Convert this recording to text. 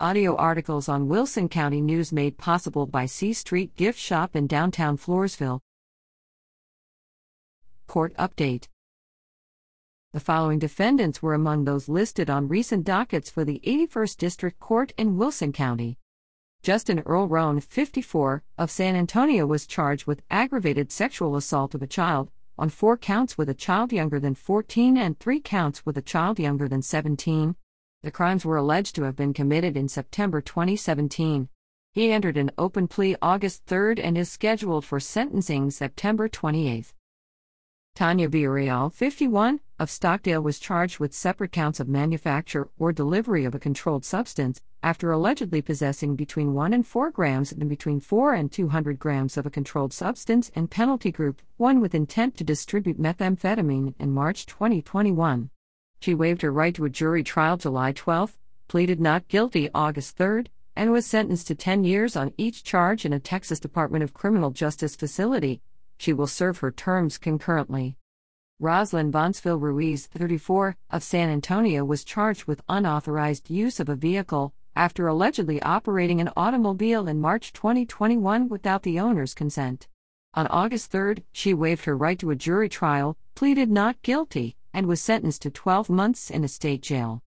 Audio articles on Wilson County News made possible by C Street Gift Shop in downtown Floresville. Court update. The following defendants were among those listed on recent dockets for the 81st District Court in Wilson County. Justin Earl Roan, 54, of San Antonio was charged with aggravated sexual assault of a child, on four counts with a child younger than 14 and three counts with a child younger than 17. The crimes were alleged to have been committed in September 2017. He entered an open plea August 3 and is scheduled for sentencing September 28. Tanya Villarreal, 51, of Stockdale was charged with separate counts of manufacture or delivery of a controlled substance after allegedly possessing between 1 and 4 grams and between 4 and 200 grams of a controlled substance and penalty group 1 with intent to distribute methamphetamine in March 2021. She waived her right to a jury trial July 12, pleaded not guilty August 3, and was sentenced to 10 years on each charge in a Texas Department of Criminal Justice facility she will serve her terms concurrently. Roslyn Bonsville Ruiz, 34, of San Antonio was charged with unauthorized use of a vehicle after allegedly operating an automobile in March 2021 without the owner's consent. On August 3, she waived her right to a jury trial, pleaded not guilty, and was sentenced to 12 months in a state jail.